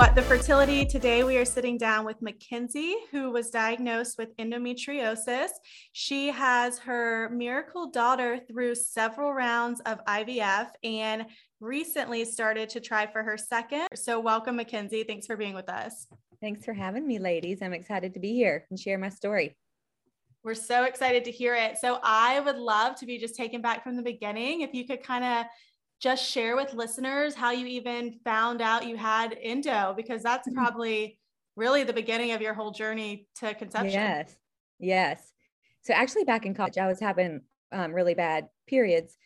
What the Fertility. Today we are sitting down with McKensie, who was diagnosed with endometriosis. She has her miracle daughter through several rounds of IVF and recently started to try for her second. So, welcome, McKensie. Thanks for being with us. Thanks for having me, ladies. I'm excited to be here and share my story. We're so excited to hear it. So, I would love to be just taken back from the beginning. If you could kind of just share with listeners how you even found out you had endo, because that's mm-hmm. probably really the beginning of your whole journey to conception. Yes. Yes. So, actually, back in college, I was having um, really bad periods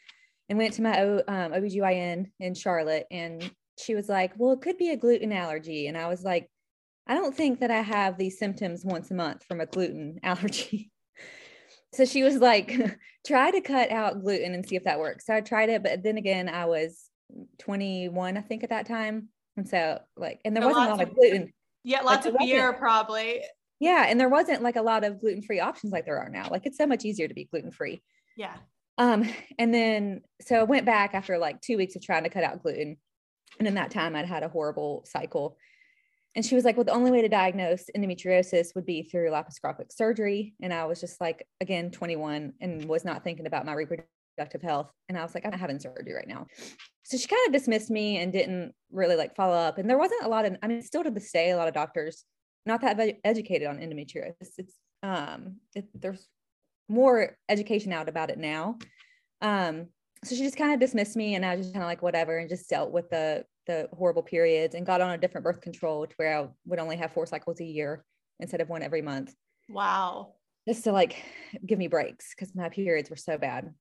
and went to my o, um, OBGYN in Charlotte. And she was like, Well, it could be a gluten allergy. And I was like, I don't think that I have these symptoms once a month from a gluten allergy. So she was like, try to cut out gluten and see if that works. So I tried it, but then again, I was 21, I think, at that time. And so, like, and there so wasn't a lot of, gluten. Yeah, lots like, of beer, probably. Yeah. And there wasn't like a lot of gluten free options like there are now. Like, it's so much easier to be gluten free. Yeah. Um, and then so I went back after like two weeks of trying to cut out gluten. And in that time, I'd had a horrible cycle. And she was like, well, the only way to diagnose endometriosis would be through laparoscopic surgery. And I was just like, again, 21 and was not thinking about my reproductive health. And I was like, I'm not having surgery right now. So she kind of dismissed me and didn't really like follow up. And there wasn't a lot of, I mean, still to this day, a lot of doctors not that educated on endometriosis. It's, um, it, there's more education out about it now. Um, so she just kind of dismissed me and I was just kind of like whatever and just dealt with the the horrible periods and got on a different birth control to where I would only have four cycles a year instead of one every month. Wow. Just to like give me breaks because my periods were so bad.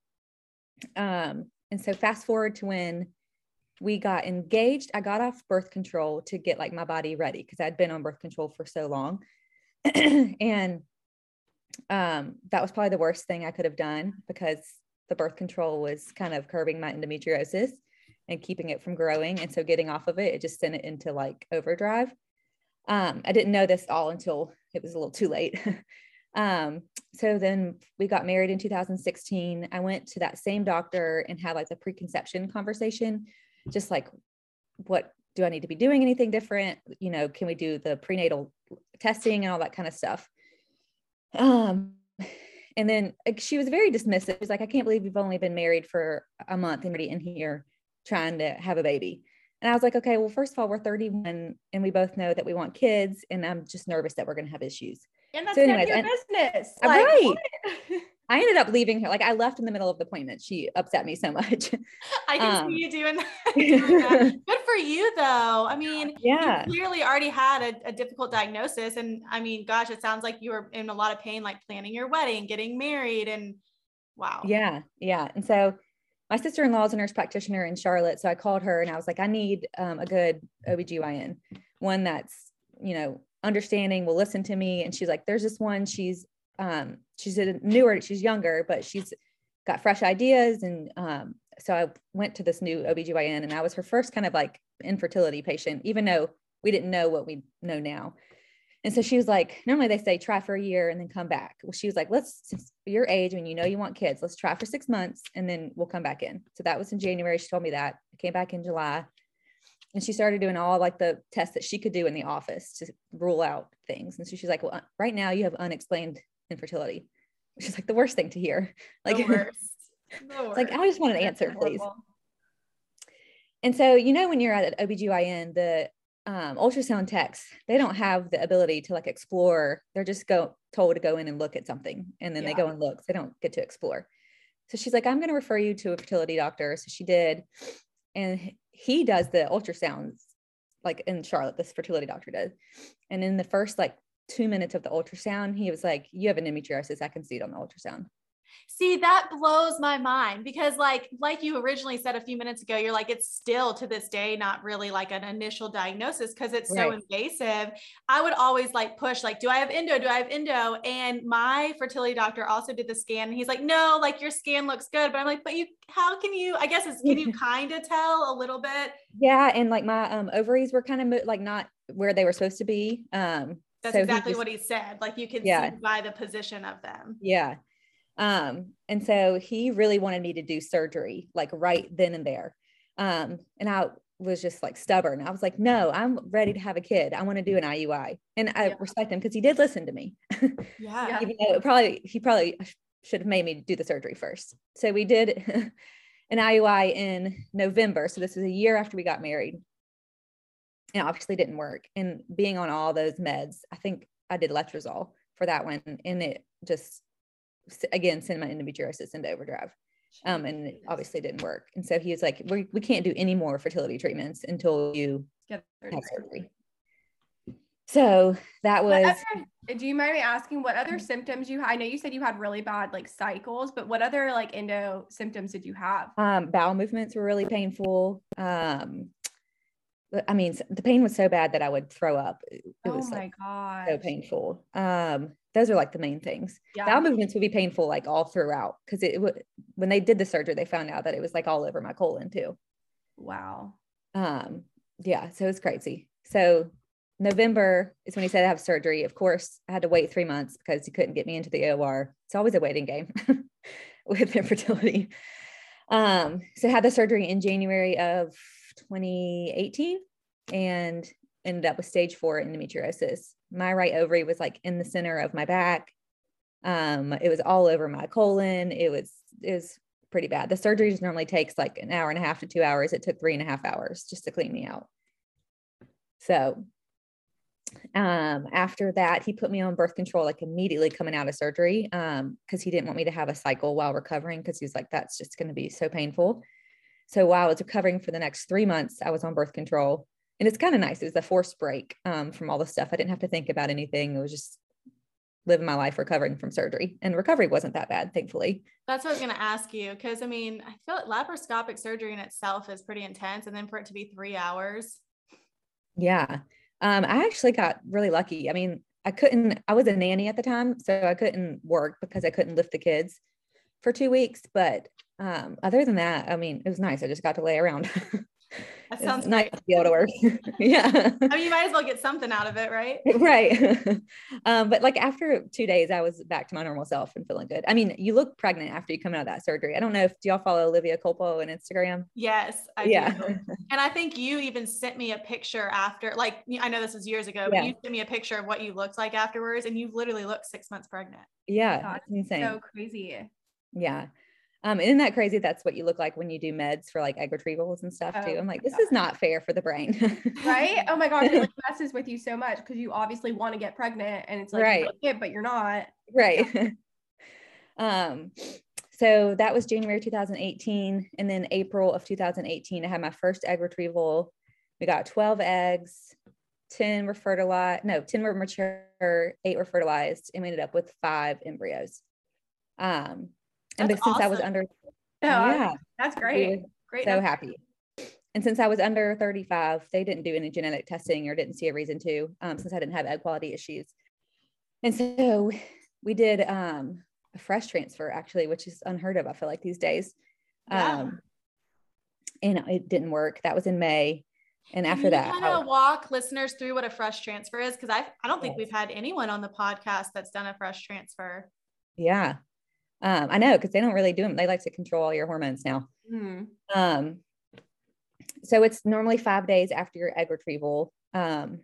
Um, and so fast forward to when we got engaged, I got off birth control to get like my body ready because I'd been on birth control for so long. and um, that was probably the worst thing I could have done because the birth control was kind of curbing my endometriosis and keeping it from growing. And so getting off of it, it just sent it into like overdrive. Um, I didn't know this all until it was a little too late. um, so then we got married in 2016. I went to that same doctor and had like the preconception conversation, just like, what do I need to be doing anything different? You know, can we do the prenatal testing and all that kind of stuff? Um, and then she was very dismissive. She's like, I can't believe you've only been married for a month and already in here trying to have a baby. And I was like, okay, well, first of all, we're 31 and we both know that we want kids. And I'm just nervous that we're going to have issues. And that's so anyways, your business. Like, right. I ended up leaving her. Like I left in the middle of the appointment. She upset me so much. I can um, see you doing that. doing that. Good for you though. I mean, yeah, you clearly already had a, a, difficult diagnosis. And I mean, gosh, it sounds like you were in a lot of pain, like planning your wedding, getting married and wow. Yeah. Yeah. And so my sister-in-law is a nurse practitioner in Charlotte. So I called her and I was like, I need um, a good OBGYN, one that's, you know, understanding, will listen to me. And she's like, there's this one, she's, um, she's a newer, she's younger, but she's got fresh ideas. And um, so I went to this new OBGYN and I was her first kind of like infertility patient, even though we didn't know what we know now. And so she was like, normally they say try for a year and then come back. Well, she was like, let's, since your age, when you know you want kids, let's try for six months and then we'll come back in. So that was in January. She told me that. I came back in July and she started doing all like the tests that she could do in the office to rule out things. And so she's like, well, uh, right now you have unexplained infertility, which is like the worst thing to hear. Like, the worst. The worst. like, I just want an answer, please. And so, you know, when you're at OBGYN, the um, ultrasound techs, they don't have the ability to like explore. They're just go told to go in and look at something, and then yeah. they go and look. So they don't get to explore. So she's like, I'm going to refer you to a fertility doctor. So she did, and he does the ultrasounds, like in Charlotte. This fertility doctor does, and in the first like two minutes of the ultrasound, he was like, "You have an endometriosis. I can see it on the ultrasound." See, that blows my mind because like like you originally said a few minutes ago, you're like it's still to this day not really like an initial diagnosis because it's right. so invasive. I would always like push like do I have endo? Do I have endo? And my fertility doctor also did the scan and he's like no, like your scan looks good, but I'm like but you how can you I guess it's can you kind of tell a little bit? Yeah, and like my um ovaries were kind of mo- like not where they were supposed to be. Um that's so exactly he just, what he said. Like you can yeah. see by the position of them. Yeah. Um, and so he really wanted me to do surgery like right then and there. Um, and I was just like stubborn. I was like, no, I'm ready to have a kid. I want to do an IUI. And I yeah. respect him because he did listen to me. Yeah. Even though it probably, he probably should have made me do the surgery first. So we did an IUI in November. So this was a year after we got married. And obviously didn't work. And being on all those meds, I think I did letrozole for that one. And it just, again, sent my endometriosis into overdrive um, and it obviously didn't work. And so he was like, we, we can't do any more fertility treatments until you Get have surgery. So that was. Other, do you mind me asking what other symptoms you had? I know you said you had really bad like cycles, but what other like endo symptoms did you have? Um, bowel movements were really painful. Um, I mean, the pain was so bad that I would throw up. It, oh was my like, god, so painful. Um, those are like the main things. Yeah. Bowel movements would be painful like all throughout because it would when they did the surgery, they found out that it was like all over my colon too. Wow. Um, yeah, so it's crazy. So November is when he said I have surgery. Of course, I had to wait three months because he couldn't get me into the OR. It's always a waiting game with infertility. Um, so I had the surgery in January of 2018 and ended up with stage four endometriosis. My right ovary was like in the center of my back. Um, it was all over my colon. It was it was pretty bad. The surgery just normally takes like an hour and a half to two hours. It took three and a half hours just to clean me out. So um, after that, he put me on birth control like immediately coming out of surgery um, because he didn't want me to have a cycle while recovering because he's like, that's just going to be so painful. So while I was recovering for the next three months, I was on birth control and it's kind of nice. It was a forced break um, from all the stuff. I didn't have to think about anything. It was just living my life recovering from surgery, and recovery wasn't that bad, thankfully. That's what I was going to ask you because I mean, I feel like laparoscopic surgery in itself is pretty intense, and then for it to be three hours. Yeah, um, I actually got really lucky. I mean, I couldn't. I was a nanny at the time, so I couldn't work because I couldn't lift the kids for two weeks. But um, other than that, I mean, it was nice. I just got to lay around. That sounds nice to be able to work. yeah. I mean, you might as well get something out of it, right? Right. um, but like after two days, I was back to my normal self and feeling good. I mean, you look pregnant after you come out of that surgery. I don't know if do y'all follow Olivia Culpo on Instagram? Yes, I yeah. do. And I think you even sent me a picture after, like I know this was years ago, but yeah. you sent me a picture of what you looked like afterwards, and you literally looked six months pregnant. Yeah, God, insane. So crazy. Yeah. Um, isn't that crazy? That's what you look like when you do meds for like egg retrievals and stuff oh, too. I'm like, this God. is not fair for the brain. right? Oh my gosh, it like messes with you so much because you obviously want to get pregnant and it's like, right. It, but you're not. Right. um, so that was January 2018. And then April of 2018, I had my first egg retrieval. We got 12 eggs, 10 were fertilized. No, 10 were mature, eight were fertilized, and we ended up with five embryos. Um, and since awesome. I was under, oh, yeah, that's great. Great. So happy. And since I was under 35, they didn't do any genetic testing or didn't see a reason to, um, since I didn't have egg quality issues. And so we did um, a fresh transfer actually, which is unheard of. I feel like these days. Yeah. Um, and it didn't work. That was in May. And after that, kind of walk listeners through what a fresh transfer is because I I don't think yes. we've had anyone on the podcast that's done a fresh transfer. Yeah, um, I know because they don't really do them. They like to control all your hormones now. Mm. Um, so it's normally five days after your egg retrieval. Um,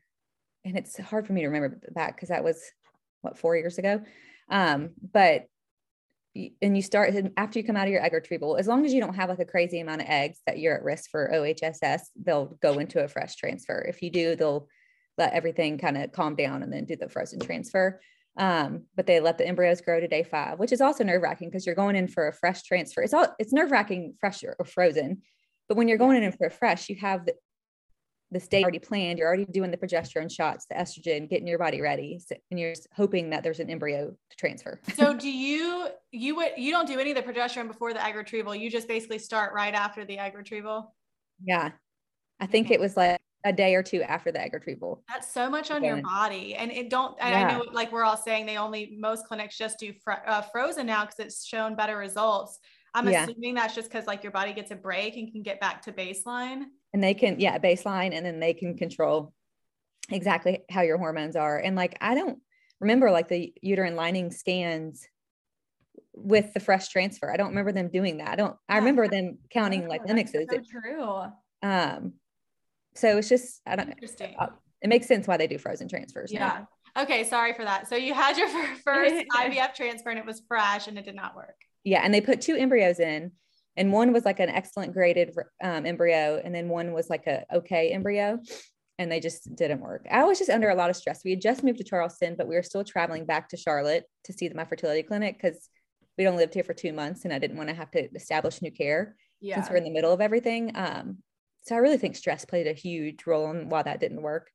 and it's hard for me to remember that because that was what four years ago. Um, but and you start after you come out of your egg retrieval, as long as you don't have like a crazy amount of eggs that you're at risk for OHSS, they'll go into a fresh transfer. If you do, they'll let everything kind of calm down and then do the frozen transfer. Um, but they let the embryos grow to day five, which is also nerve wracking because you're going in for a fresh transfer. It's all it's nerve wracking, fresh or frozen. But when you're going in for a fresh, you have the, the state already planned. You're already doing the progesterone shots, the estrogen, getting your body ready, so, and you're hoping that there's an embryo to transfer. so, do you you would you don't do any of the progesterone before the egg retrieval? You just basically start right after the egg retrieval. Yeah, I think it was like a day or two after the egg retrieval. That's so much on your body. And it don't, and yeah. I know like we're all saying they only, most clinics just do fr- uh, frozen now because it's shown better results. I'm yeah. assuming that's just because like your body gets a break and can get back to baseline. And they can, yeah, baseline, and then they can control exactly how your hormones are. And like, I don't remember like the uterine lining scans with the fresh transfer. I don't remember them doing that. I don't, I remember them counting like limixes. So true. Um, so it's just I don't. Interesting. uh, It makes sense why they do frozen transfers. now. Yeah. Okay, sorry for that. So you had your first IVF transfer and it was fresh and it did not work. Yeah, and they put two embryos in, and one was like an excellent graded um, embryo, and then one was like a okay embryo, and they just didn't work. I was just under a lot of stress. We had just moved to Charleston, but we were still traveling back to Charlotte to see my fertility clinic because we'd only lived here for two months, and I didn't want to have to establish new care Yeah. since we're in the middle of everything. Um, so I really think stress played a huge role in why that didn't work.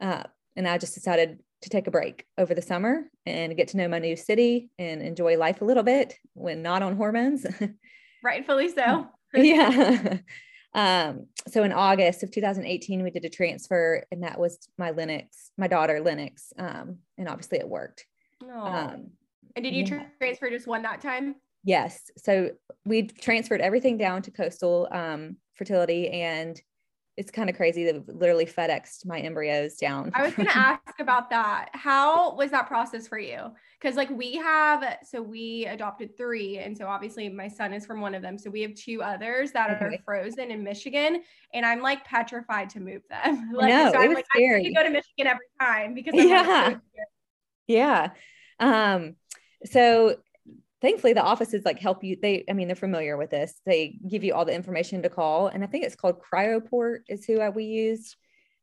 Uh, and I just decided to take a break over the summer and get to know my new city and enjoy life a little bit when not on hormones. Rightfully so. yeah. Um, so in August of 2018, we did a transfer, and that was my Lennox, my daughter Lennox, Um, and obviously it worked. Um, and did you yeah. transfer just one that time? Yes. So we transferred everything down to coastal um, fertility and it's kind of crazy that literally FedExed my embryos down. I was going to ask about that. How was that process for you? Because, like, we have, so we adopted three. And so, obviously, my son is from one of them. So, we have two others that are frozen in Michigan. And I'm like petrified to move them. Like, know, so it I'm was like, I need scary. to go to Michigan every time because I'm Yeah. scared. yeah. Um, so thankfully the offices like help you. They, I mean, they're familiar with this. They give you all the information to call. And I think it's called Cryoport is who I, we used.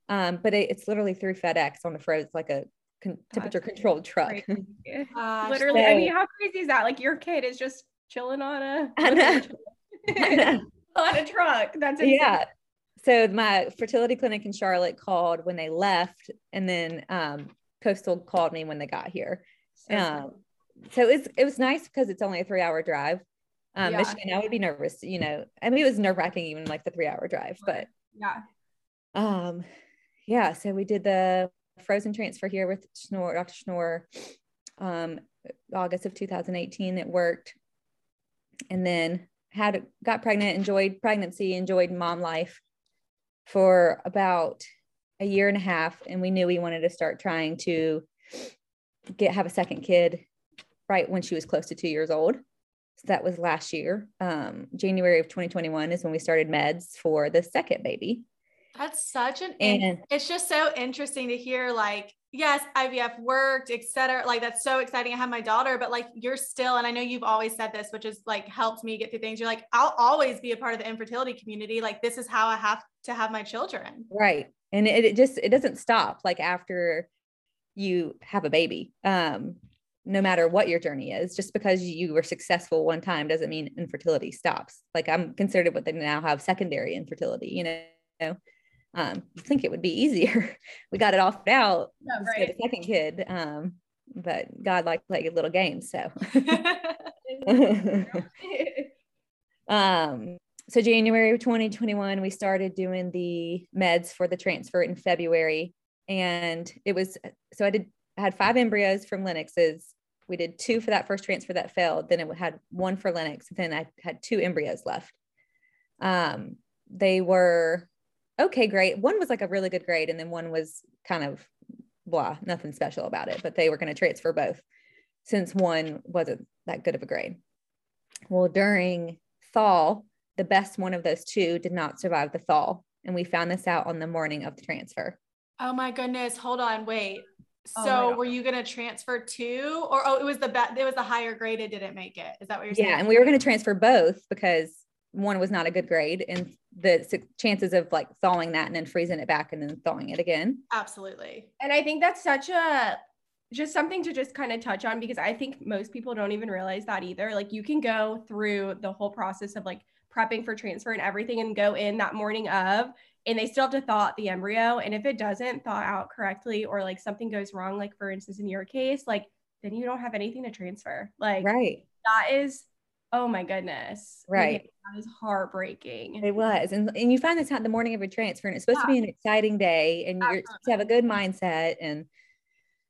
Um, but it, it's literally through FedEx on the froze, like a con- temperature controlled truck. Crazy. Gosh, Literally, I mean, how crazy is that? Like, your kid is just chilling on a, I know. I on a truck. That's insane. yeah so my fertility clinic in charlotte called when they left and then um, coastal called me when they got here So um, so it's it was nice because it's only a three hour drive um, Yeah. michigan i would be nervous you know i mean it was nerve wracking even like the three hour drive but yeah. um yeah so we did the frozen transfer here with schnorr dr schnorr um august of 2018 it worked and then had got pregnant enjoyed pregnancy enjoyed mom life for about a year and a half and we knew we wanted to start trying to get have a second kid right when she was close to two years old. So that was last year. Um, january of 2021 is when we started meds for the second baby. That's such an and it's just so interesting to hear like yes IVF worked etc like that's so exciting. I have my daughter but like you're still and I know you've always said this which has like helped me get through things. You're like I'll always be a part of the infertility community. Like this is how I have to have my children. Right. And it, it just it doesn't stop like after you have a baby. Um no matter what your journey is just because you were successful one time doesn't mean infertility stops. Like i'm considered what they now have secondary infertility you know? Um you think it would be easier. We got it all out Yeah, get right. a second kid um but god likes to play a little game so. Um so january of 2021 we started doing the meds for the transfer in february and it was so i did i had five embryos from lennox's. We did two for that first transfer that failed. Then it had one for lennox. Then i had two embryos left. Um they were okay great. One was like a really good grade and then one was kind of blah nothing special about it but they were going to transfer both since one wasn't that good of a grade. Well during thaw the best one of those two did not survive the thaw and we found this out on the morning of the transfer. Oh my goodness hold on wait Oh so God. were you going to transfer two or oh it was the bet it was the higher grade it didn't make it. Is that what you're saying? yeah and we were going to transfer both because one was not a good grade and the chances of like thawing that and then freezing it back and then thawing it again. Absolutely. And I think that's such a just something to just kind of touch on because I think most people don't even realize that either. Like you can go through the whole process of like prepping for transfer and everything and go in that morning of and they still have to thaw out the embryo and if it doesn't thaw out correctly or like something goes wrong like for instance in your case like then you don't have anything to transfer. Like right that is oh my goodness. Like, Right. that is heartbreaking. it was and, and you find this out the morning of your transfer and it's supposed to be an exciting day and you're supposed to have a good mindset and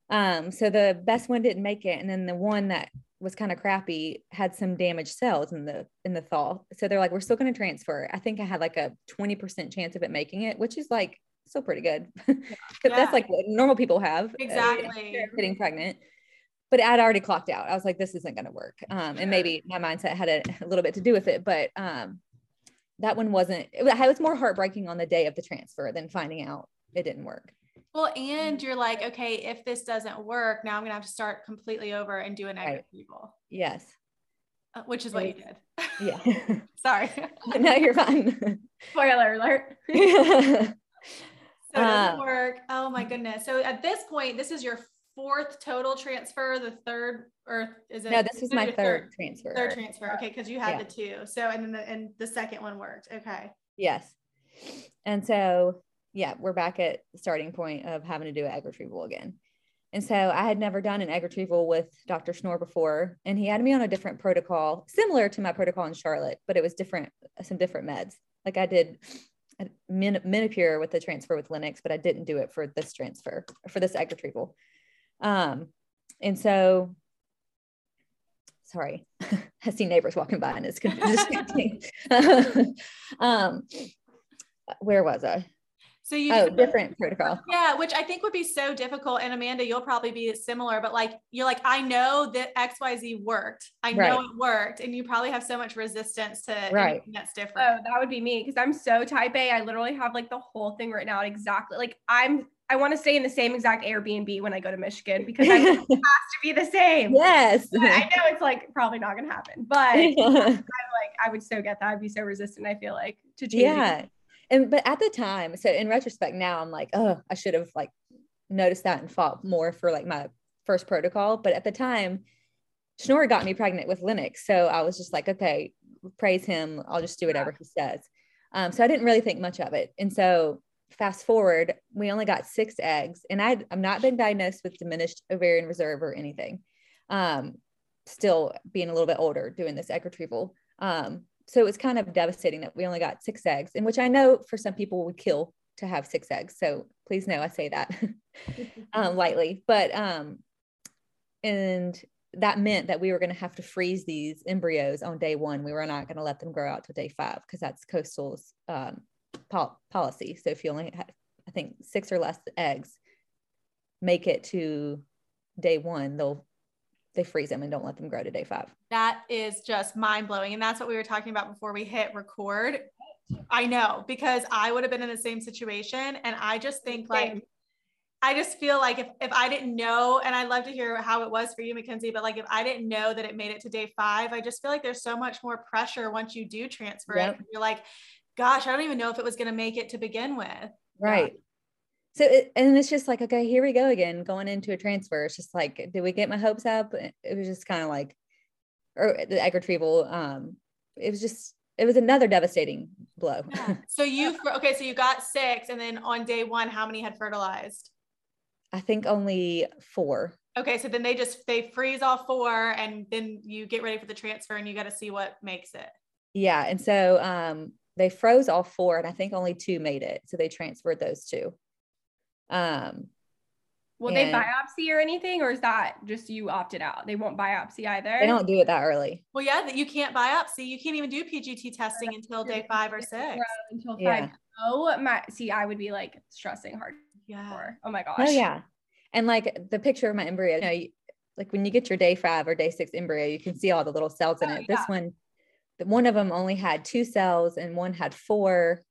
um so the best one didn't make it and then the one that was kind of crappy had some damaged cells in the in the thaw. So they're like we're still going to transfer. I think i had like a 20% chance of it making it which is like still pretty good. Yeah. that's like what normal people have uh, exactly. getting pregnant. But i'd already clocked out. I was like this isn't going to work um and maybe my mindset had a, a little bit to do with it but um that one wasn't it was more heartbreaking on the day of the transfer than finding out it didn't work well and you're like okay if this doesn't work now i'm gonna have to start completely over and do an Right. retrieval yes uh, which is what you did yeah sorry no you're fine Spoiler alert. So it doesn't Uh, work. Oh my goodness. So at this point, this is your fourth total transfer, the third, or is it? no this was my your third transfer Third transfer. Okay, because you had Yeah. the two. So and then the and the second one worked. Okay. Yes. And so, yeah, we're back at the starting point of having to do an egg retrieval again. And so I had never done an egg retrieval with Dr. Schnorr before, and he had me on a different protocol, similar to my protocol in Charlotte, but it was different, some different meds. Like I did min- Menopur with the transfer with Lennox, but I didn't do it for this transfer, for this egg retrieval. Um, and so, sorry, I see neighbors walking by and it's con- distracting. um, where was I? So you Oh, just- different protocol. Yeah, which I think would be so difficult. And Amanda, you'll probably be similar, but like you're like, I know that XYZ worked. I know Right. it worked. And you probably have so much resistance to Right. anything that's Oh, that would be me because I'm so type A. I literally have like the whole thing written out exactly. Like I'm, I want to stay in the same exact Airbnb when I go to Michigan because I it has to be the same. yes. But I know it's like probably not gonna happen, but like I would so get that. I'd be so resistant. I feel like to change. yeah. And but at the time, so in retrospect, now I'm like, oh, I should have like noticed that and fought more for like my first protocol. But at the time, Schnorr got me pregnant with Lennox. So I was just like, okay, praise him. I'll just do whatever he says. Um, so I didn't really think much of it. And so fast forward, we only got six eggs, and I I'm not been diagnosed with diminished ovarian reserve or anything. Um, still being a little bit older doing this egg retrieval. Um, so it was kind of devastating that we only got six eggs, in which I know for some people would kill to have six eggs. So please know I say that um, lightly, but um, and that meant that we were going to have to freeze these embryos on day one. We were not going to let them grow out to day five because that's Coastal's um, pol- policy. So if you only have, I think, six or less eggs, make it to day one, they'll they freeze them and don't let them grow to day five. That is just mind blowing. And that's what we were talking about before we hit record. I know because I would have been in the same situation. And I just think like, Same. I just feel like if, if I didn't know, and I'd love to hear how it was for you, McKensie, but like if I didn't know that it made it to day five, I just feel like there's so much more pressure once you do transfer Yep. it. You're like, gosh, I don't even know if it was going to make it to begin with. Right. So, it, and it's just like, okay, here we go again, going into a transfer. It's just like, did we get my hopes up? It was just kind of like, or the egg retrieval. Um, it was just, it was another devastating blow. Yeah. So you, okay, so you got six, and then on day one, how many had fertilized? I think only four. Okay, so then they just they freeze all four, and then you get ready for the transfer, and you got to see what makes it. Yeah. And so um, they froze all four, and I think only two made it. So they transferred those two. Um, Will they biopsy or anything, or is that just you opted out? They won't biopsy either. they don't do it that early. Well, yeah, that you can't biopsy. You can't even do PGT testing until day five or six. until Yeah. five. Oh my! See, I would be like stressing hard Yeah. for. Oh my gosh. Oh yeah. And like the picture of my embryo, you know, you, like when you get your day five or day six embryo, you can see all the little cells in Oh, it. This one, one of them only had two cells and one had four.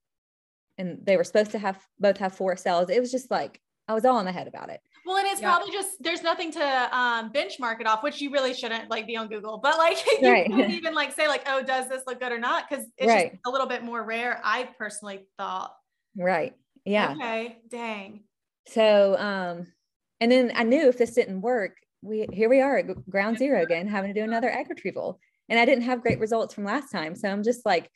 And they were supposed to have both have four cells. It was just like I was all in my head about it. Well, and it's Yeah. probably just there's nothing to um, benchmark it off, which you really shouldn't like be on Google. But like you Right. can't even like say like, oh, does this look good or not? Because it's Right. just a little bit more rare. I personally thought. Right. Yeah. Okay. Dang. So um, and then I knew if this didn't work, we here we are at ground zero again, having to do another egg retrieval. And I didn't have great results from last time. So I'm just like,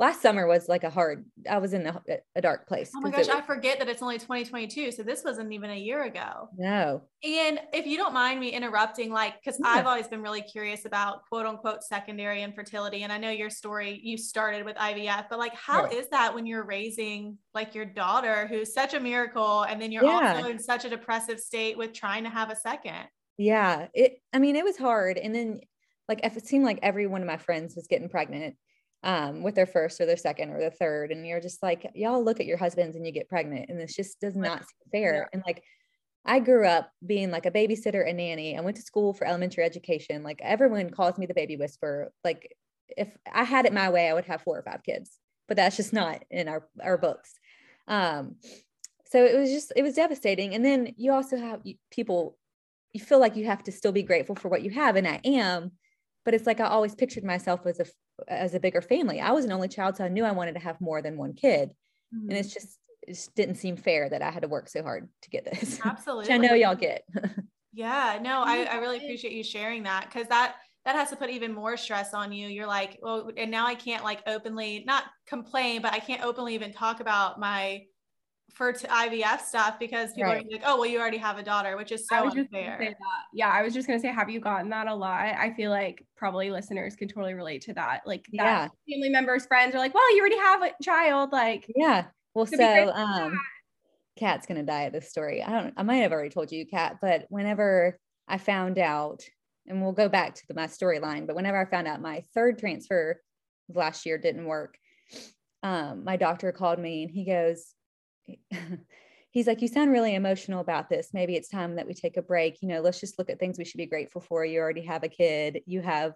last summer was like a hard, I was in a, a dark place. Oh my gosh, it I forget that it's only 2022. So this wasn't even a year ago. No. And if you don't mind me interrupting, like, because Yeah. I've always been really curious about quote unquote secondary infertility. And I know your story, you started with IVF, but like, how is that when you're raising like your daughter, who's such a miracle, and then you're Yeah. also in such a depressive state with trying to have a second? Yeah. It, I mean, it was hard. And then like, if it seemed like every one of my friends was getting pregnant um, with their first or their second or their third. And you're just like, y'all look at your husbands and you get pregnant. And this just does not seem fair. Yeah. And like, I grew up being like a babysitter and nanny. I went to school for elementary education. Like everyone calls me the baby whisperer. Like if I had it my way, I would have four or five kids. but that's just not in our our books. Um, so it was just it was devastating. And then you also have people you feel like you have to still be grateful for what you have, and I am. But it's like I always pictured myself as a as a bigger family. I was an only child, so I knew I wanted to have more than one kid, mm-hmm. and it's just it just didn't seem fair that I had to work so hard to get this. Absolutely, I know y'all get. yeah, no, I, I really appreciate you sharing that because that that has to put even more stress on you. You're like, well, and now I can't like openly not complain, but I can't openly even talk about my for IVF stuff because people right. are like, oh, well, you already have a daughter, which is so unfair. Yeah, I was just gonna say, have you gotten that a lot? I feel like probably listeners can totally relate to that. Like, that yeah, family members, friends are like, well, you already have a child. Like, yeah. Well, so um, Kat's gonna die at this story. I don't. I might have already told you, Kat, but whenever I found out, and we'll go back to the, my storyline, but whenever I found out my third transfer last year didn't work, um, my doctor called me and he goes, he's like, You sound really emotional about this. Maybe it's time that we take a break. You know, let's just look at things we should be grateful for. You already have a kid, you have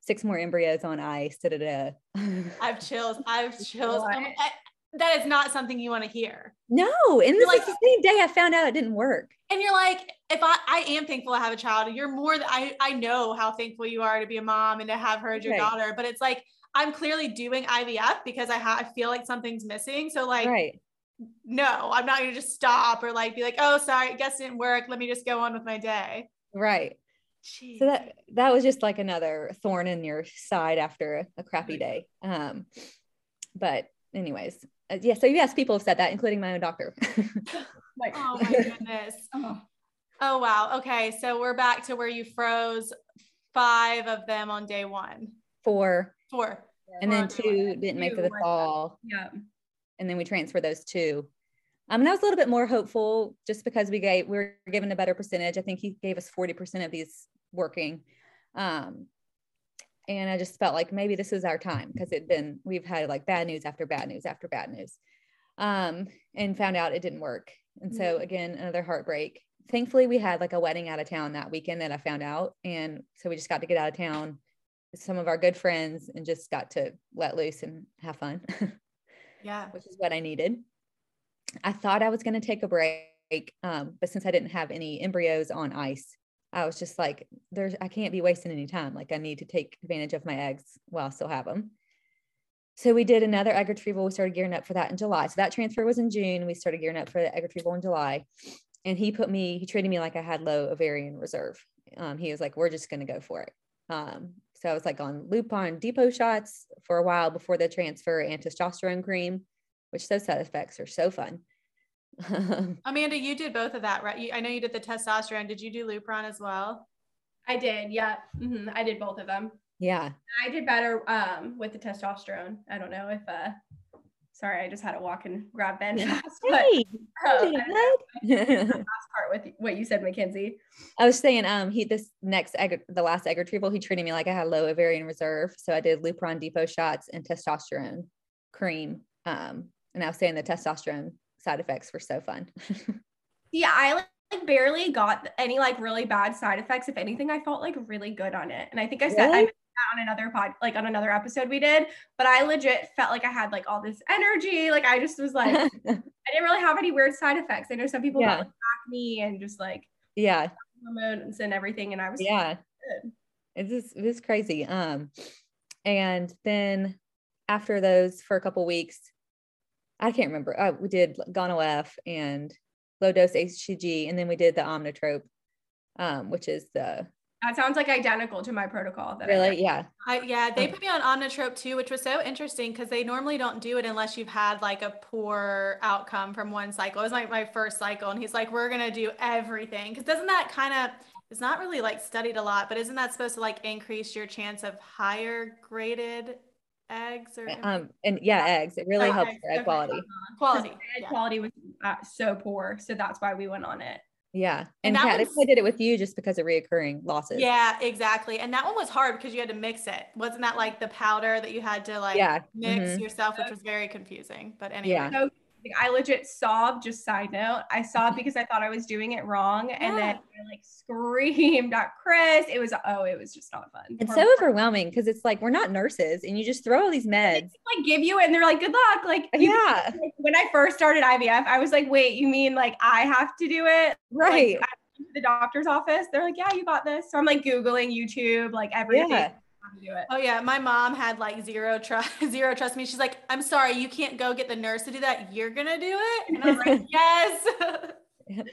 six more embryos on ice. Da, da, da. I've chills. I've chills. I, that is not something you want to hear. No. And this like, is the same day I found out it didn't work. And you're like, if I, I am thankful I have a child, you're more than I, I know how thankful you are to be a mom and to have her as your right. daughter. But it's like, I'm clearly doing IVF because I have, I feel like something's missing. So like, right no, I'm not going to just stop or like be like, oh, sorry, I guess it didn't work. Let me just go on with my day. Right. Jeez. So that that was just like another thorn in your side after a, a crappy day. Um, but anyways, uh, yeah. So yes, people have said that, including my own doctor. like, oh my goodness. oh. oh wow. Okay, so we're back to where you froze five of them on day one. Four. Four. And then two didn't make the fall. Yeah and then we transfer those two. Um, and I was a little bit more hopeful just because we gave we were given a better percentage. I think he gave us 40% of these working. Um, and I just felt like maybe this is our time because it'd been we've had like bad news after bad news after bad news. Um, and found out it didn't work. And so mm-hmm. again, another heartbreak. Thankfully, we had like a wedding out of town that weekend that I found out. And so we just got to get out of town with some of our good friends and just got to let loose and have fun. Yeah. Which is what I needed. I thought I was going to take a break. Um, but since I didn't have any embryos on ice, I was just like, there's, I can't be wasting any time. Like I need to take advantage of my eggs while I still have them. So we did another egg retrieval. We started gearing up for that in July. So that transfer was in June. We started gearing up for the egg retrieval in July. And he put me, he treated me like I had low ovarian reserve. Um, he was like, we're just going to go for it. Um, so I was like on Lupron depot shots for a while before the transfer and testosterone cream, which those side effects are so fun. Amanda, you did both of that, right? You, I know you did the testosterone. Did you do Lupron as well? I did. Yeah. Mm-hmm. I did both of them. Yeah. I did better um, with the testosterone. I don't know if uh, Sorry, I just had to walk and grab Ben fast. Hey, but, uh, last part with what you said, McKensie. I was saying, um, he this next egg, the last egg retrieval, he treated me like I had low ovarian reserve, so I did Lupron depot shots and testosterone cream. Um, and I was saying the testosterone side effects were so fun. yeah, I like, like barely got any like really bad side effects. If anything, I felt like really good on it, and I think I said really? I on another pod, like on another episode we did, but I legit felt like I had like all this energy. Like I just was like, I didn't really have any weird side effects. I know some people yeah. got like acne and just like yeah hormones and everything, and I was yeah, good. it's just it's crazy. Um, and then after those for a couple weeks, I can't remember. Uh, we did Gonal-F and low dose HCG, and then we did the Omnitrope, um, which is the that sounds like identical to my protocol. That really, I yeah, I, yeah. They put me on Omnitrope too, which was so interesting because they normally don't do it unless you've had like a poor outcome from one cycle. It was like my first cycle, and he's like, "We're gonna do everything." Because doesn't that kind of it's not really like studied a lot, but isn't that supposed to like increase your chance of higher graded eggs or um and yeah eggs it really helps egg quality quality egg yeah. quality was uh, so poor so that's why we went on it yeah. And, and Kat, was, did it with you just because of reoccurring losses. Yeah, exactly. And that one was hard because you had to mix it. Wasn't that like the powder that you had to like yeah. mix mm-hmm. yourself, which was very confusing. But anyway. Yeah. So I legit sobbed, just side note. I sobbed because I thought I was doing it wrong. Yeah. And then I like screamed at Chris. It was, oh, it was just not fun. It's so overwhelming because it's like, we're not nurses and you just throw all these meds. like give you it and they're like, good luck. Like, uh, yeah. Like, when I first started IVF, I was like, wait, you mean like I have to do it? Right. Like, the doctor's office. They're like, yeah, you got this. So I'm like Googling YouTube, like everything. Yeah do it. Oh yeah, my mom had like zero trust, zero trust me. She's like, "I'm sorry, you can't go get the nurse to do that. You're gonna do it." And I was like, "Yes."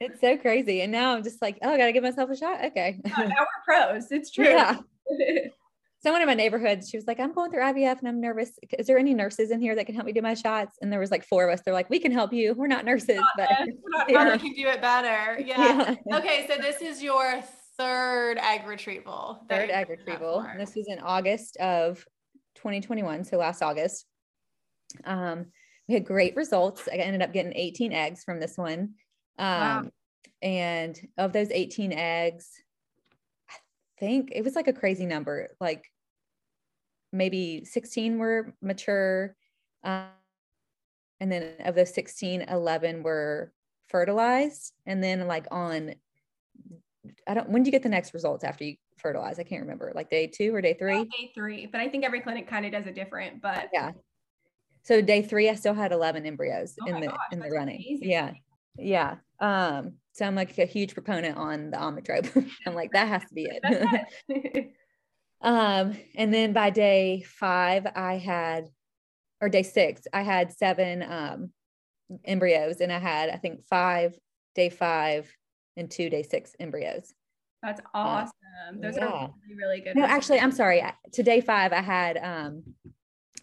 it's so crazy, and now I'm just like, "Oh, I gotta give myself a shot." Okay. Oh, now we're pros. It's true. Yeah. Someone in my neighborhood, she was like, "I'm going through IVF and I'm nervous. Is there any nurses in here that can help me do my shots?" And there was like four of us. They're like, "We can help you. We're not nurses, not but we're not, yeah. can do it better." Yeah. yeah. Okay, so this is your third egg retrieval. Third egg retrieval. And this was in August of 2021, so last August. Um, we had great results. I ended up getting 18 eggs from this one. Um, wow. And of those 18 eggs, I think it was like a crazy number, like maybe 16 were mature. Um, and then of those 16, 11 were fertilized. And then, like, on I don't, when do you get the next results after you fertilize? I can't remember, like day two or day three? day three, but I think every clinic kind of does it different, but yeah. So day three, I still had 11 embryos oh in the, gosh, in the running. Amazing. Yeah. Yeah. Um, so I'm like a huge proponent on the Omnitrope. I'm like, that has to be it. um, and then by day five, I had, or day six, I had seven um, embryos and I had, I think five, day five, and two day six embryos. That's awesome. Those yeah. are really, really good. No, actually, I'm sorry. To day five, I had um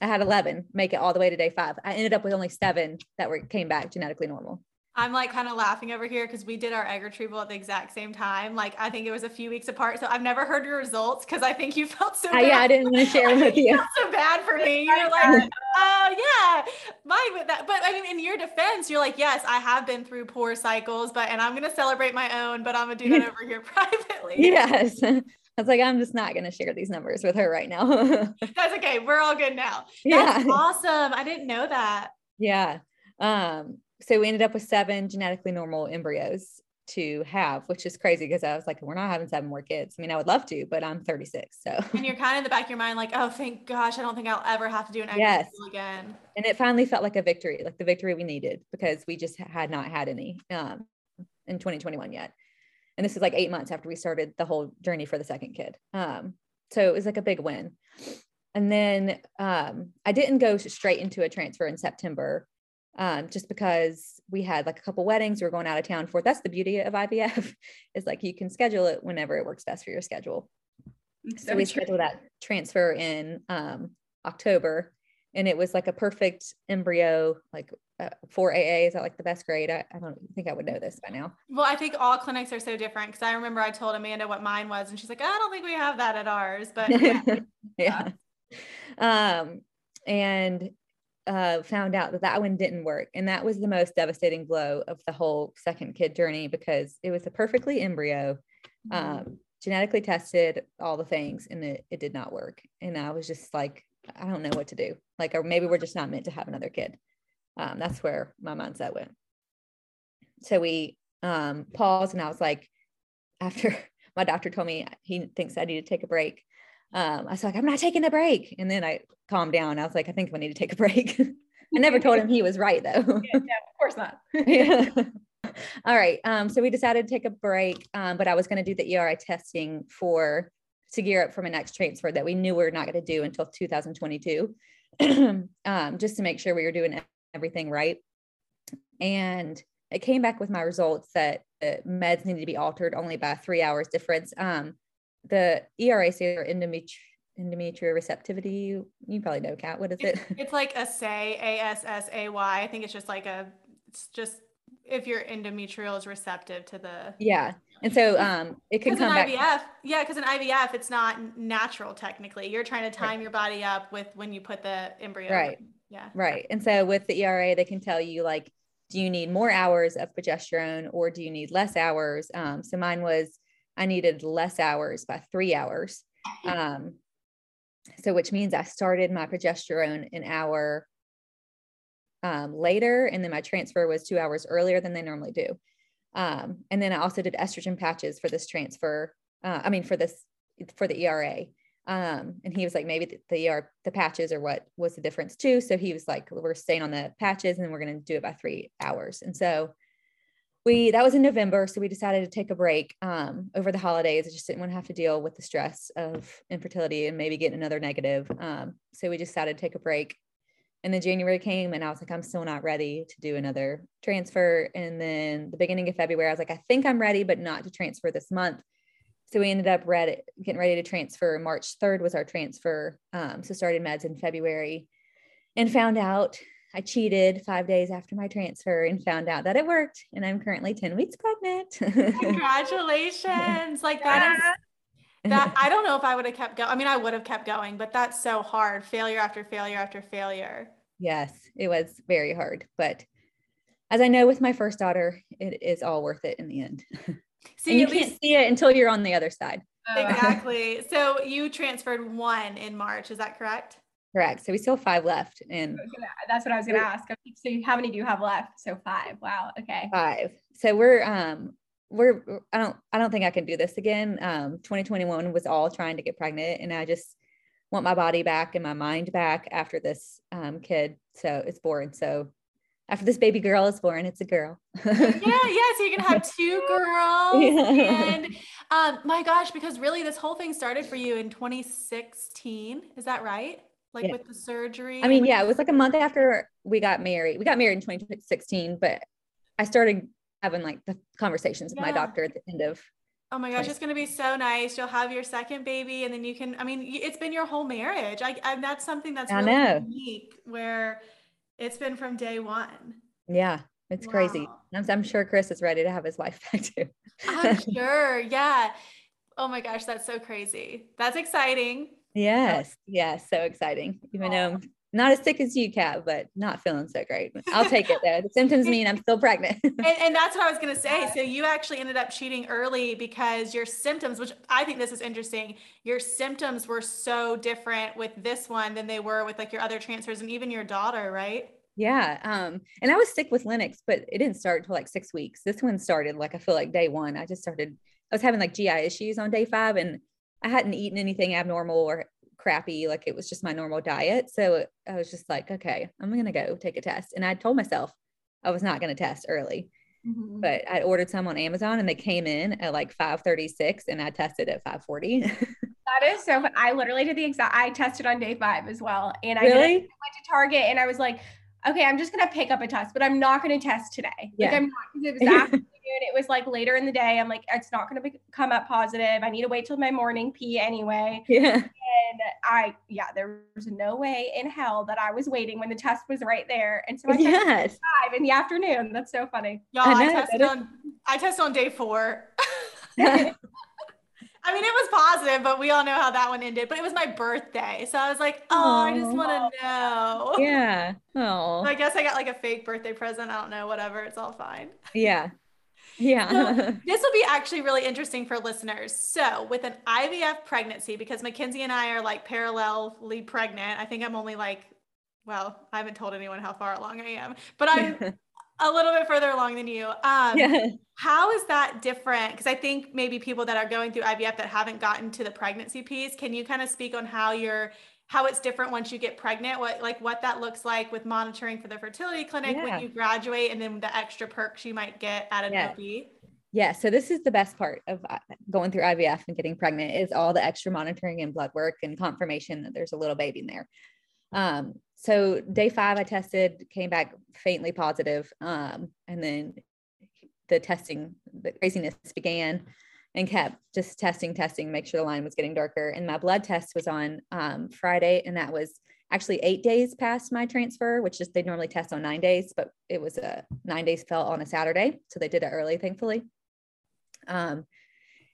I had 11 make it all the way to day five. I ended up with only seven that were came back genetically normal. I'm like kind of laughing over here because we did our egg retrieval at the exact same time. Like I think it was a few weeks apart. So I've never heard your results because I think you felt so. Uh, yeah, I didn't want to share with you. so bad for me. You're like, oh yeah, mine with that. But I mean, in your defense, you're like, yes, I have been through poor cycles, but and I'm gonna celebrate my own, but I'm gonna do that over here privately. Yes. I was like, I'm just not going to share these numbers with her right now. That's okay. We're all good now. That's yeah. awesome. I didn't know that. Yeah. Um, so we ended up with seven genetically normal embryos to have, which is crazy because I was like, we're not having seven more kids. I mean, I would love to, but I'm 36. So and you're kind of in the back of your mind, like, oh, thank gosh, I don't think I'll ever have to do an egg yes. again. And it finally felt like a victory, like the victory we needed because we just had not had any um, in 2021 yet. And this is like eight months after we started the whole journey for the second kid. Um, so it was like a big win. And then um, I didn't go straight into a transfer in September um, just because we had like a couple weddings we were going out of town for that's the beauty of ivf is like you can schedule it whenever it works best for your schedule. So, so we scheduled that transfer in um, october and it was like a perfect embryo like uh, 4aa is that like the best grade? I, I, don't think i would know this by now. Well i think all clinics are so different because i remember i told amanda what mine was and she's like i don't think we have that at ours but yeah, yeah. um and uh, found out that that one didn't work. And that was the most devastating blow of the whole second kid journey because it was a perfectly embryo, mm-hmm. um, genetically tested, all the things, and it, it did not work. And I was just like, I don't know what to do. Like, or maybe we're just not meant to have another kid. Um, that's where my mindset went. So we um, paused, and I was like, after my doctor told me he thinks I need to take a break, um, I was like, I'm not taking a break. And then I calmed down. I was like, I think we need to take a break. I never told him he was right though. yeah, of course not. yeah. All right. Um, so we decided to take a break, um, but I was going to do the ERI testing for to gear up for my next transfer that we knew we are not going to do until 2022, um, just to make sure we were doing everything right. And it came back with my results that meds needed to be altered only by three hours difference. Um, the ERA stands endometri- endometrial receptivity. You probably know, Kat. What is it? It's like a say, A S S A Y. I think it's just like a, it's just if your endometrial is receptive to the. Yeah. And so um, it can come back. IVF, yeah, because in IVF, it's not natural technically. You're trying to time right. your body up with when you put the embryo. Right. Yeah. Right. And so with the ERA, they can tell you like, do you need more hours of progesterone or do you need less hours? Um, so mine was I needed less hours by three hours. Um, so, which means I started my progesterone an hour um, later, and then my transfer was two hours earlier than they normally do. Um, and then I also did estrogen patches for this transfer. Uh, I mean, for this for the ERA. Um, and he was like, maybe the, the ER, the patches or what was the difference too. So he was like, we're staying on the patches and we're going to do it by three hours. And so we, that was in November. So we decided to take a break um, over the holidays. I just didn't want to have to deal with the stress of infertility and maybe getting another negative. Um, so we decided to take a break. And then January came and I was like, I'm still not ready to do another transfer. And then the beginning of February, I was like, I think I'm ready, but not to transfer this month. So we ended up ready, getting ready to transfer. March 3rd was our transfer. Um, so started meds in February and found out I cheated five days after my transfer and found out that it worked. And I'm currently 10 weeks pregnant. Congratulations. like that is that I don't know if I would have kept going. I mean, I would have kept going, but that's so hard. Failure after failure after failure. Yes, it was very hard. But as I know with my first daughter, it is all worth it in the end. See, and you can't least, see it until you're on the other side. Oh. Exactly. so you transferred one in March, is that correct? Correct. So we still have five left. And that's what I was gonna ask. So how many do you have left? So five. Wow. Okay. Five. So we're um we're I don't I don't think I can do this again. Um 2021 was all trying to get pregnant and I just want my body back and my mind back after this um kid. So it's born. So after this baby girl is born, it's a girl. yeah, yeah. So you're gonna have two girls. Yeah. And um, my gosh, because really this whole thing started for you in 2016. Is that right? Like yeah. with the surgery? I mean, yeah, it was like a month after we got married. We got married in 2016, but I started having like the conversations with yeah. my doctor at the end of Oh my gosh, it's going to be so nice. You'll have your second baby and then you can, I mean, it's been your whole marriage. I, I that's something that's I really unique where it's been from day one. Yeah, it's wow. crazy. I'm, I'm sure Chris is ready to have his wife back too. I'm sure. Yeah. Oh my gosh, that's so crazy. That's exciting. Yes. Yes. So exciting. Even though I'm not as sick as you, Kat, but not feeling so great. I'll take it though. The symptoms mean I'm still pregnant. and, and, that's what I was going to say. So you actually ended up cheating early because your symptoms, which I think this is interesting, your symptoms were so different with this one than they were with like your other transfers and even your daughter, right? Yeah. Um, and I was sick with Lennox, but it didn't start until like six weeks. This one started like I feel like day one. I just started, I was having like GI issues on day five and I hadn't eaten anything abnormal or crappy. Like it was just my normal diet. So I was just like, okay, I'm going to go take a test. And I told myself I was not going to test early. Mm-hmm. But I ordered some on Amazon and they came in at like 536 and I tested at 540. that is so I literally did the exact I tested on day five as well. And I, really? went to Target and I was like, okay, I'm just gonna pick up a test, but I'm not gonna test today. Yeah. Like I'm not because it was afternoon. It was like later in the day. I'm like, it's not gonna be, come up positive. I need to wait till my morning pee anyway. Yeah. And I, yeah, there was no way in hell that I was waiting when the test was right there. And so I yes. five in the afternoon. That's so funny. Y'all, I, I tested on I tested on day four. I mean, it was positive, but we all know how that one ended. But it was my birthday. So I was like, oh, Aww. I just want to know. Yeah. Oh. So I guess I got like a fake birthday present. I don't know, whatever. It's all fine. Yeah. Yeah. so this will be actually really interesting for listeners. So, with an IVF pregnancy, because McKensie and I are like parallelly pregnant, I think I'm only like, well, I haven't told anyone how far along I am, but I'm a little bit further along than you. Um, yeah. How is that different? Because I think maybe people that are going through IVF that haven't gotten to the pregnancy piece, can you kind of speak on how you're how it's different once you get pregnant what like what that looks like with monitoring for the fertility clinic yeah. when you graduate and then the extra perks you might get at an yeah. OB yeah so this is the best part of uh, going through ivf and getting pregnant is all the extra monitoring and blood work and confirmation that there's a little baby in there um, so day five, I tested, came back faintly positive, um, and then the testing, the craziness began, and kept just testing, testing, make sure the line was getting darker. And my blood test was on um, Friday, and that was actually eight days past my transfer, which is they normally test on nine days, but it was a nine days fell on a Saturday, so they did it early, thankfully. Um,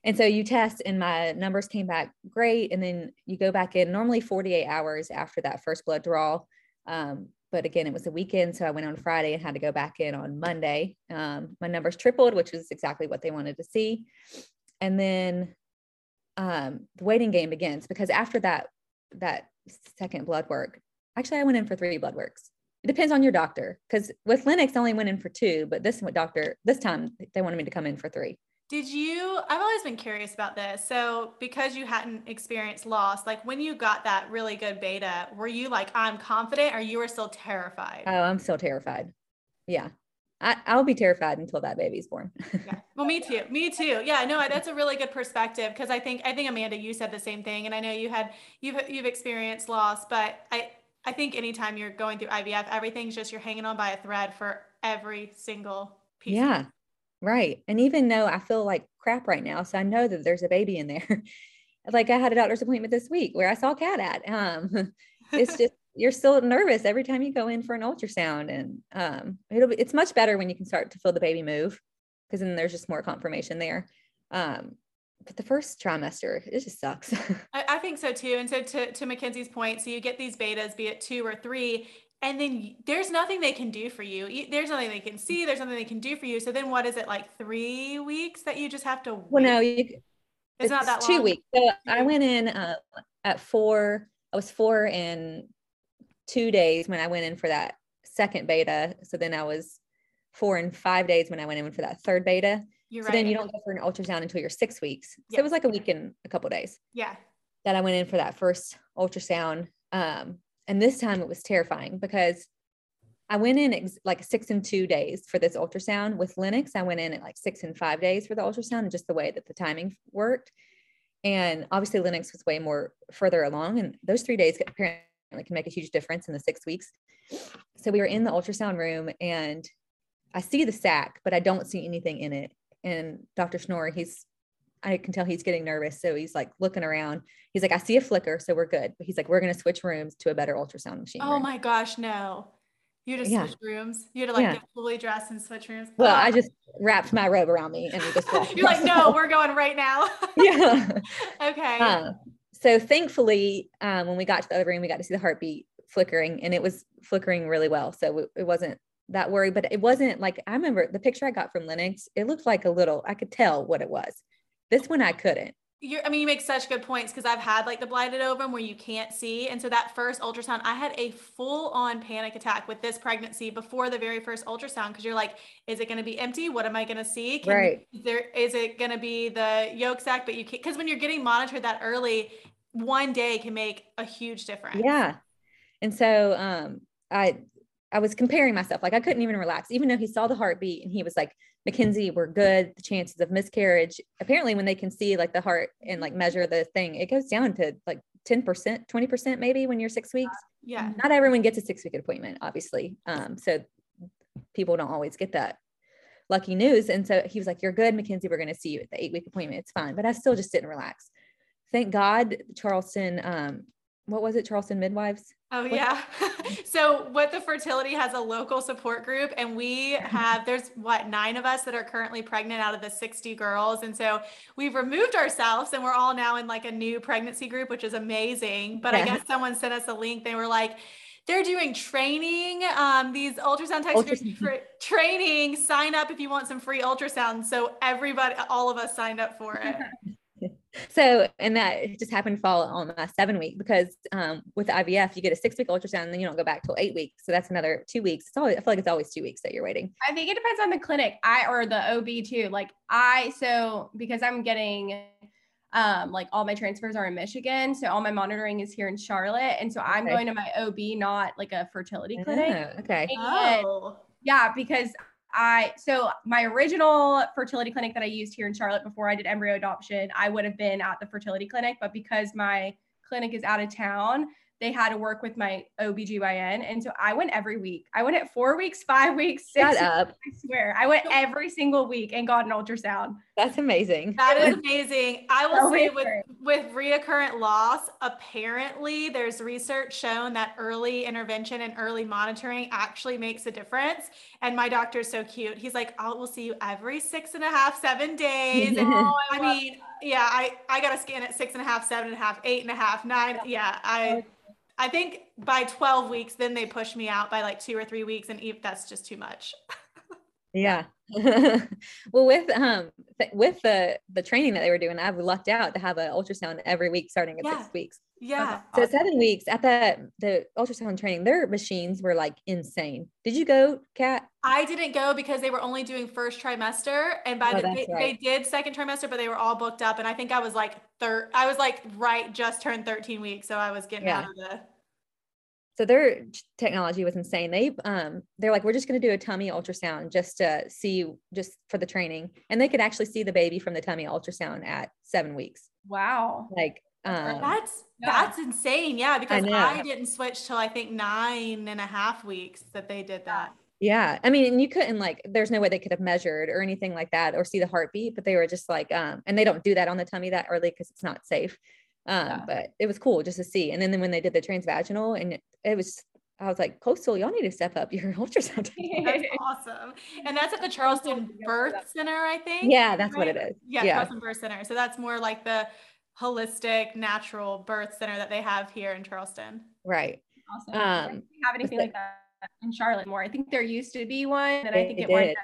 and so you test, and my numbers came back great. And then you go back in normally 48 hours after that first blood draw. Um, but again, it was a weekend. So I went on Friday and had to go back in on Monday. Um, my numbers tripled, which was exactly what they wanted to see. And then um, the waiting game begins because after that, that second blood work, actually, I went in for three blood works. it depends on your doctor because with Lennox, I only went in for two, but this doctor, this time they wanted me to come in for three. Did you? I've always been curious about this. So, because you hadn't experienced loss, like when you got that really good beta, were you like, I'm confident, or you were still terrified? Oh, I'm still terrified. Yeah. I, I'll be terrified until that baby's born. yeah. Well, me too. Me too. Yeah. No, that's a really good perspective because I think I think Amanda, you said the same thing, and I know you had you've you've experienced loss, but I I think anytime you're going through IVF, everything's just you're hanging on by a thread for every single piece. Yeah. Right. And even though I feel like crap right now, so I know that there's a baby in there. like I had a doctor's appointment this week where I saw a cat at. Um, it's just you're still nervous every time you go in for an ultrasound, and um, it'll be it's much better when you can start to feel the baby move because then there's just more confirmation there. Um, but the first trimester, it just sucks. I, I, think so too. And so to, to McKensie's point, so you get these betas, be it two or three, and then there's nothing they can do for you. There's nothing they can see. There's nothing they can do for you. So then what is it like three weeks that you just have to wait? Well, no, you, it's, it's not that long. two weeks. So I went in uh, at four, I was four in two days when I went in for that second beta. So then I was four and five days when I went in for that third beta. You're so right. then you don't go for an ultrasound until you're six weeks. So it was like a week and a couple days. Yeah. That I went in for that first ultrasound. Um, and this time it was terrifying because I went in ex- like six and two days for this ultrasound. With Lennox, I went in at like six and five days for the ultrasound, just the way that the timing worked. And obviously, Lennox was way more further along, and those three days apparently can make a huge difference in the six weeks. So we were in the ultrasound room, and I see the sac, but I don't see anything in it and Dr. Schnorr, he's I can tell he's getting nervous. So he's like looking around. He's like, I see a flicker, so we're good. But he's like, we're gonna switch rooms to a better ultrasound machine. Oh room. my gosh, no. You just yeah. switch rooms. You had to like yeah. get fully dressed and switch rooms. Well. I just wrapped my robe around me and just You're like, no, we're going right now. yeah. okay. Uh, so thankfully, um, when we got to the other room, we got to see the heartbeat flickering and it was flickering really well. So it wasn't that worry, but it wasn't like I remember the picture I got from Lennox, it looked like a little, I could tell what it was. This one I couldn't. You're, I mean, you make such good points because I've had like the blighted ovum where you can't see. And so that first ultrasound, I had a full on panic attack with this pregnancy before the very first ultrasound because you're like, is it going to be empty? What am I going to see? Can, right. There is it going to be the yolk sac? But you can't because when you're getting monitored that early, one day can make a huge difference. Yeah. And so um, I I was comparing myself. Like I couldn't even relax, even though he saw the heartbeat and he was like, McKensie, we're good. The chances of miscarriage, apparently, when they can see like the heart and like measure the thing, it goes down to like 10%, 20% maybe when you're six weeks. Yeah. Not everyone gets a six week appointment, obviously. Um, so people don't always get that lucky news. And so he was like, You're good, McKensie. We're going to see you at the eight week appointment. It's fine. But I still just didn't relax. Thank God, Charleston, um, what was it, Charleston Midwives? Oh yeah. so what the fertility has a local support group and we have there's what nine of us that are currently pregnant out of the 60 girls and so we've removed ourselves and we're all now in like a new pregnancy group which is amazing. But yeah. I guess someone sent us a link. They were like they're doing training. Um, these ultrasound techs ultrasound. training. Sign up if you want some free ultrasound. So everybody, all of us signed up for it. so and that just happened to fall on my seven week because um, with IVF you get a six week ultrasound and then you don't go back till eight weeks. So that's another two weeks. It's always I feel like it's always two weeks that you're waiting. I think it depends on the clinic. I or the OB too. Like I so because I'm getting um like all my transfers are in Michigan. So all my monitoring is here in Charlotte. And so I'm going to my OB, not like a fertility clinic. Oh, okay. And, oh. Yeah, because I so my original fertility clinic that I used here in Charlotte before I did embryo adoption, I would have been at the fertility clinic, but because my clinic is out of town, they had to work with my OBGYN. And so I went every week. I went at four weeks, five weeks, six Shut up. I swear. I went every single week and got an ultrasound. That's amazing. That is amazing. I will say with, with reoccurrent loss, apparently there's research shown that early intervention and early monitoring actually makes a difference. And my doctor is so cute. He's like, I will see you every six and a half, seven days. oh, I, I mean, yeah, I, I got a scan at six and a half, seven and a half, eight and a half, nine. Yeah, I oh, I think by 12 weeks, then they push me out by like two or three weeks, and that's just too much. yeah. well, with um th- with the the training that they were doing, I've lucked out to have an ultrasound every week starting at Yeah. six weeks. Yeah. So seven weeks at the the ultrasound training, their machines were like insane. Did you go, Kat? I didn't go because they were only doing first trimester, and by Oh, the that's they, right. they did second trimester, but they were all booked up. And I think I was like third. I was like right just turned 13 weeks, so I was getting Yeah. out of the. So their technology was insane. They um they're like, we're just gonna do a tummy ultrasound just to see just for the training. And they could actually see the baby from the tummy ultrasound at seven weeks. Wow. Like um That's yeah. that's insane. Yeah, because know. I, didn't switch till I think nine and a half weeks that they did that. Yeah. I mean, and you couldn't like, there's no way they could have measured or anything like that or see the heartbeat, but they were just like, um, and they don't do that on the tummy that early because it's not safe. Um, Yeah. but it was cool just to see. And then, then when they did the transvaginal and it, it was, I was like, Coastal, y'all need to step up your ultrasound. That's awesome. And that's at the Charleston Birth Center, I think. yeah, that's what it is. Yeah, Yeah. Charleston Birth Center. So that's more like the holistic, natural birth center that they have here in Charleston. Right. Awesome. Um, have anything like that in Charlotte more. I think there used to be one, and I think it went did.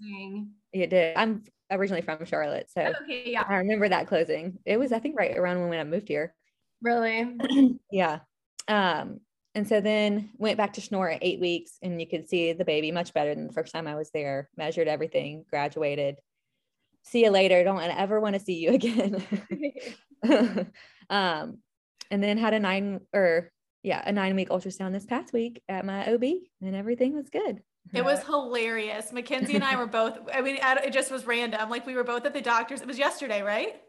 closing. It did. I'm originally from Charlotte. So Okay, yeah, I remember that closing. It was, I think, right around when I moved here. really. yeah. Um, and so then went back to Schnorr at eight weeks, and you could see the baby much better than the first time I was there. Measured everything, graduated. See you later. Don't ever want to see you again. um, and then had a nine or yeah, a nine week ultrasound this past week at my OB, and everything was good. It was hilarious. McKensie and I were both, I mean, it just was random. Like we were both at the doctor's. It was yesterday, right?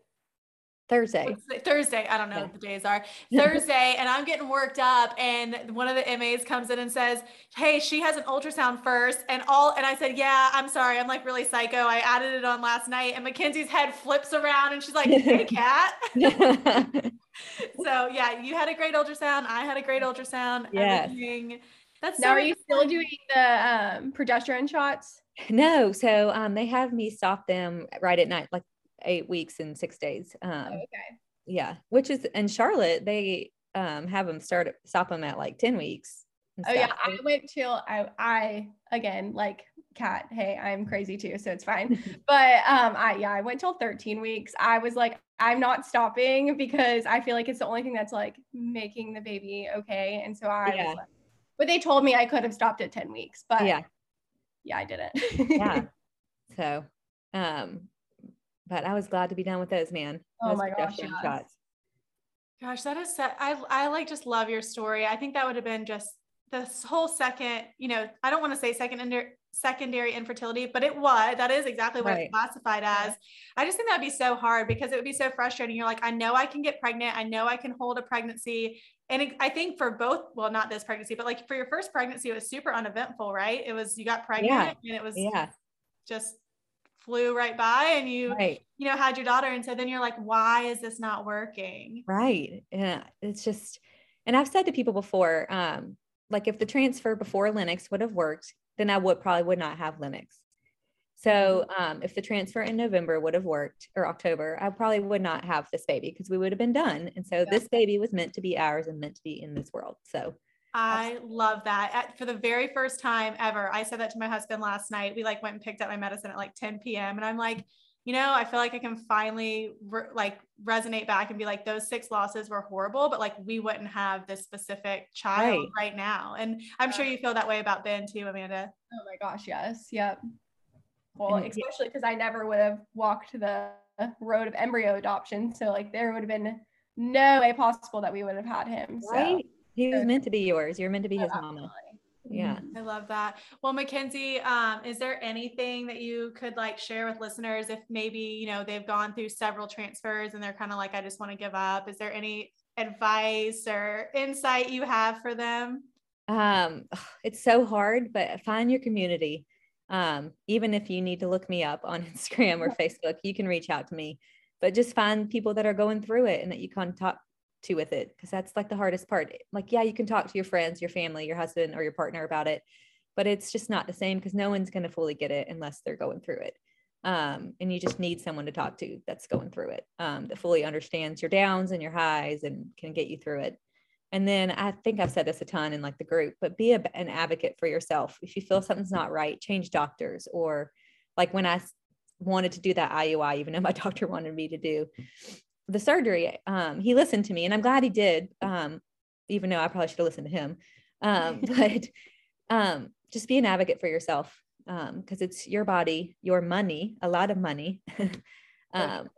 Thursday. Thursday. I don't know Yeah. what the days are. Thursday, and I'm getting worked up, and one of the MAs comes in and says, "Hey, she has an ultrasound first. and all." And I said, "Yeah, I'm sorry. I'm like really psycho. I added it on last night." And McKensie's head flips around, and she's like, "Hey, Kat." so yeah, you had a great ultrasound. I had a great ultrasound. Yes. Everything. That's Now, so are you still doing the um, progesterone shots? no, so um, they have me stop them right at night, like eight weeks and six days. Um, okay. yeah which is in charlotte they um have them start stop them at like 10 weeks Oh yeah. I went till I I again like Kat. Hey, I'm crazy too, so it's fine. but um, I yeah, I went till 13 weeks. I was like, I'm not stopping because I feel like it's the only thing that's like making the baby okay. And so I Yeah. like, but they told me I could have stopped at 10 weeks, but yeah yeah, I didn't. yeah so um but i was glad to be done with those man Oh Those my gosh, yes. shots. Gosh, that is, se- I, I like just love your story. I think that would have been just this whole second, you know, I don't want to say second under, secondary infertility, but it was, that is exactly what Right. it's classified as. I just think that'd be so hard because it would be so frustrating. You're like, I know I can get pregnant. I know I can hold a pregnancy. And it, I think for both, well, not this pregnancy, but like for your first pregnancy, it was super uneventful, right? It was, you got pregnant and it was yeah just flew right by and you, right you know, had your daughter. And so then you're like, why is this not working? right yeah it's just and i've said to people before um like if the transfer before Lennox would have worked then i would probably would not have Lennox so um, if the transfer in november would have worked or october i probably would not have this baby because we would have been done and so Yeah. this baby was meant to be ours and meant to be in this world so I love that. At, for the very first time ever, I said that to my husband last night. We like went and picked up my medicine at like 10 p.m. And I'm like, you know, I feel like I can finally re- like resonate back and be like, those six losses were horrible, but like we wouldn't have this specific child Right. right, now. And I'm sure you feel that way about Ben too, Amanda. Oh my gosh, yes. Yep. Well, And- especially because I never would have walked the road of embryo adoption. So like there would have been no way possible that we would have had him. So right he was meant to be yours. You're meant to be his mama. Yeah. I love that. Well, McKensie, um, is there anything that you could like share with listeners if maybe, you know, they've gone through several transfers and they're kind of like, I just want to give up? Is there any advice or insight you have for them? um it's so hard but find your community. Um even if you need to look me up on instagram or facebook you can reach out to me. But just find people that are going through it and that you can talk to with it because that's like the hardest part. Like yeah you can talk to your friends your family your husband or your partner about it but it's just not the same because no one's going to fully get it unless they're going through it. Um, and you just need someone to talk to that's going through it um, that fully understands your downs and your highs and can get you through it. And then I think I've said this a ton in like the group, but be a, an advocate for yourself. If you feel something's not right, change doctors or like when I wanted to do that IUI, even though my doctor wanted me to do the surgery, um, he listened to me and I'm glad he did. Um, even though I probably should have listened to him. Um, but um, just be an advocate for yourself because um, it's your body, your money, a lot of money. um,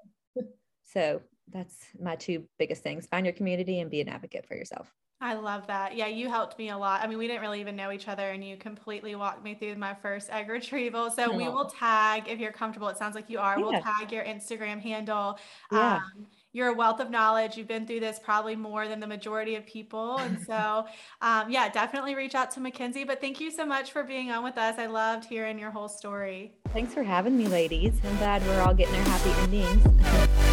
so that's my two biggest things find your community and be an advocate for yourself. I love that. Yeah, you helped me a lot. I mean, we didn't really even know each other, and you completely walked me through my first egg retrieval. So, we will tag if you're comfortable. It sounds like you are. Yeah. We'll tag your Instagram handle. Yeah. Um, you're a wealth of knowledge. You've been through this probably more than the majority of people. And so, um, yeah, definitely reach out to McKensie. But thank you so much for being on with us. I loved hearing your whole story. Thanks for having me, ladies. I'm glad we're all getting our happy endings.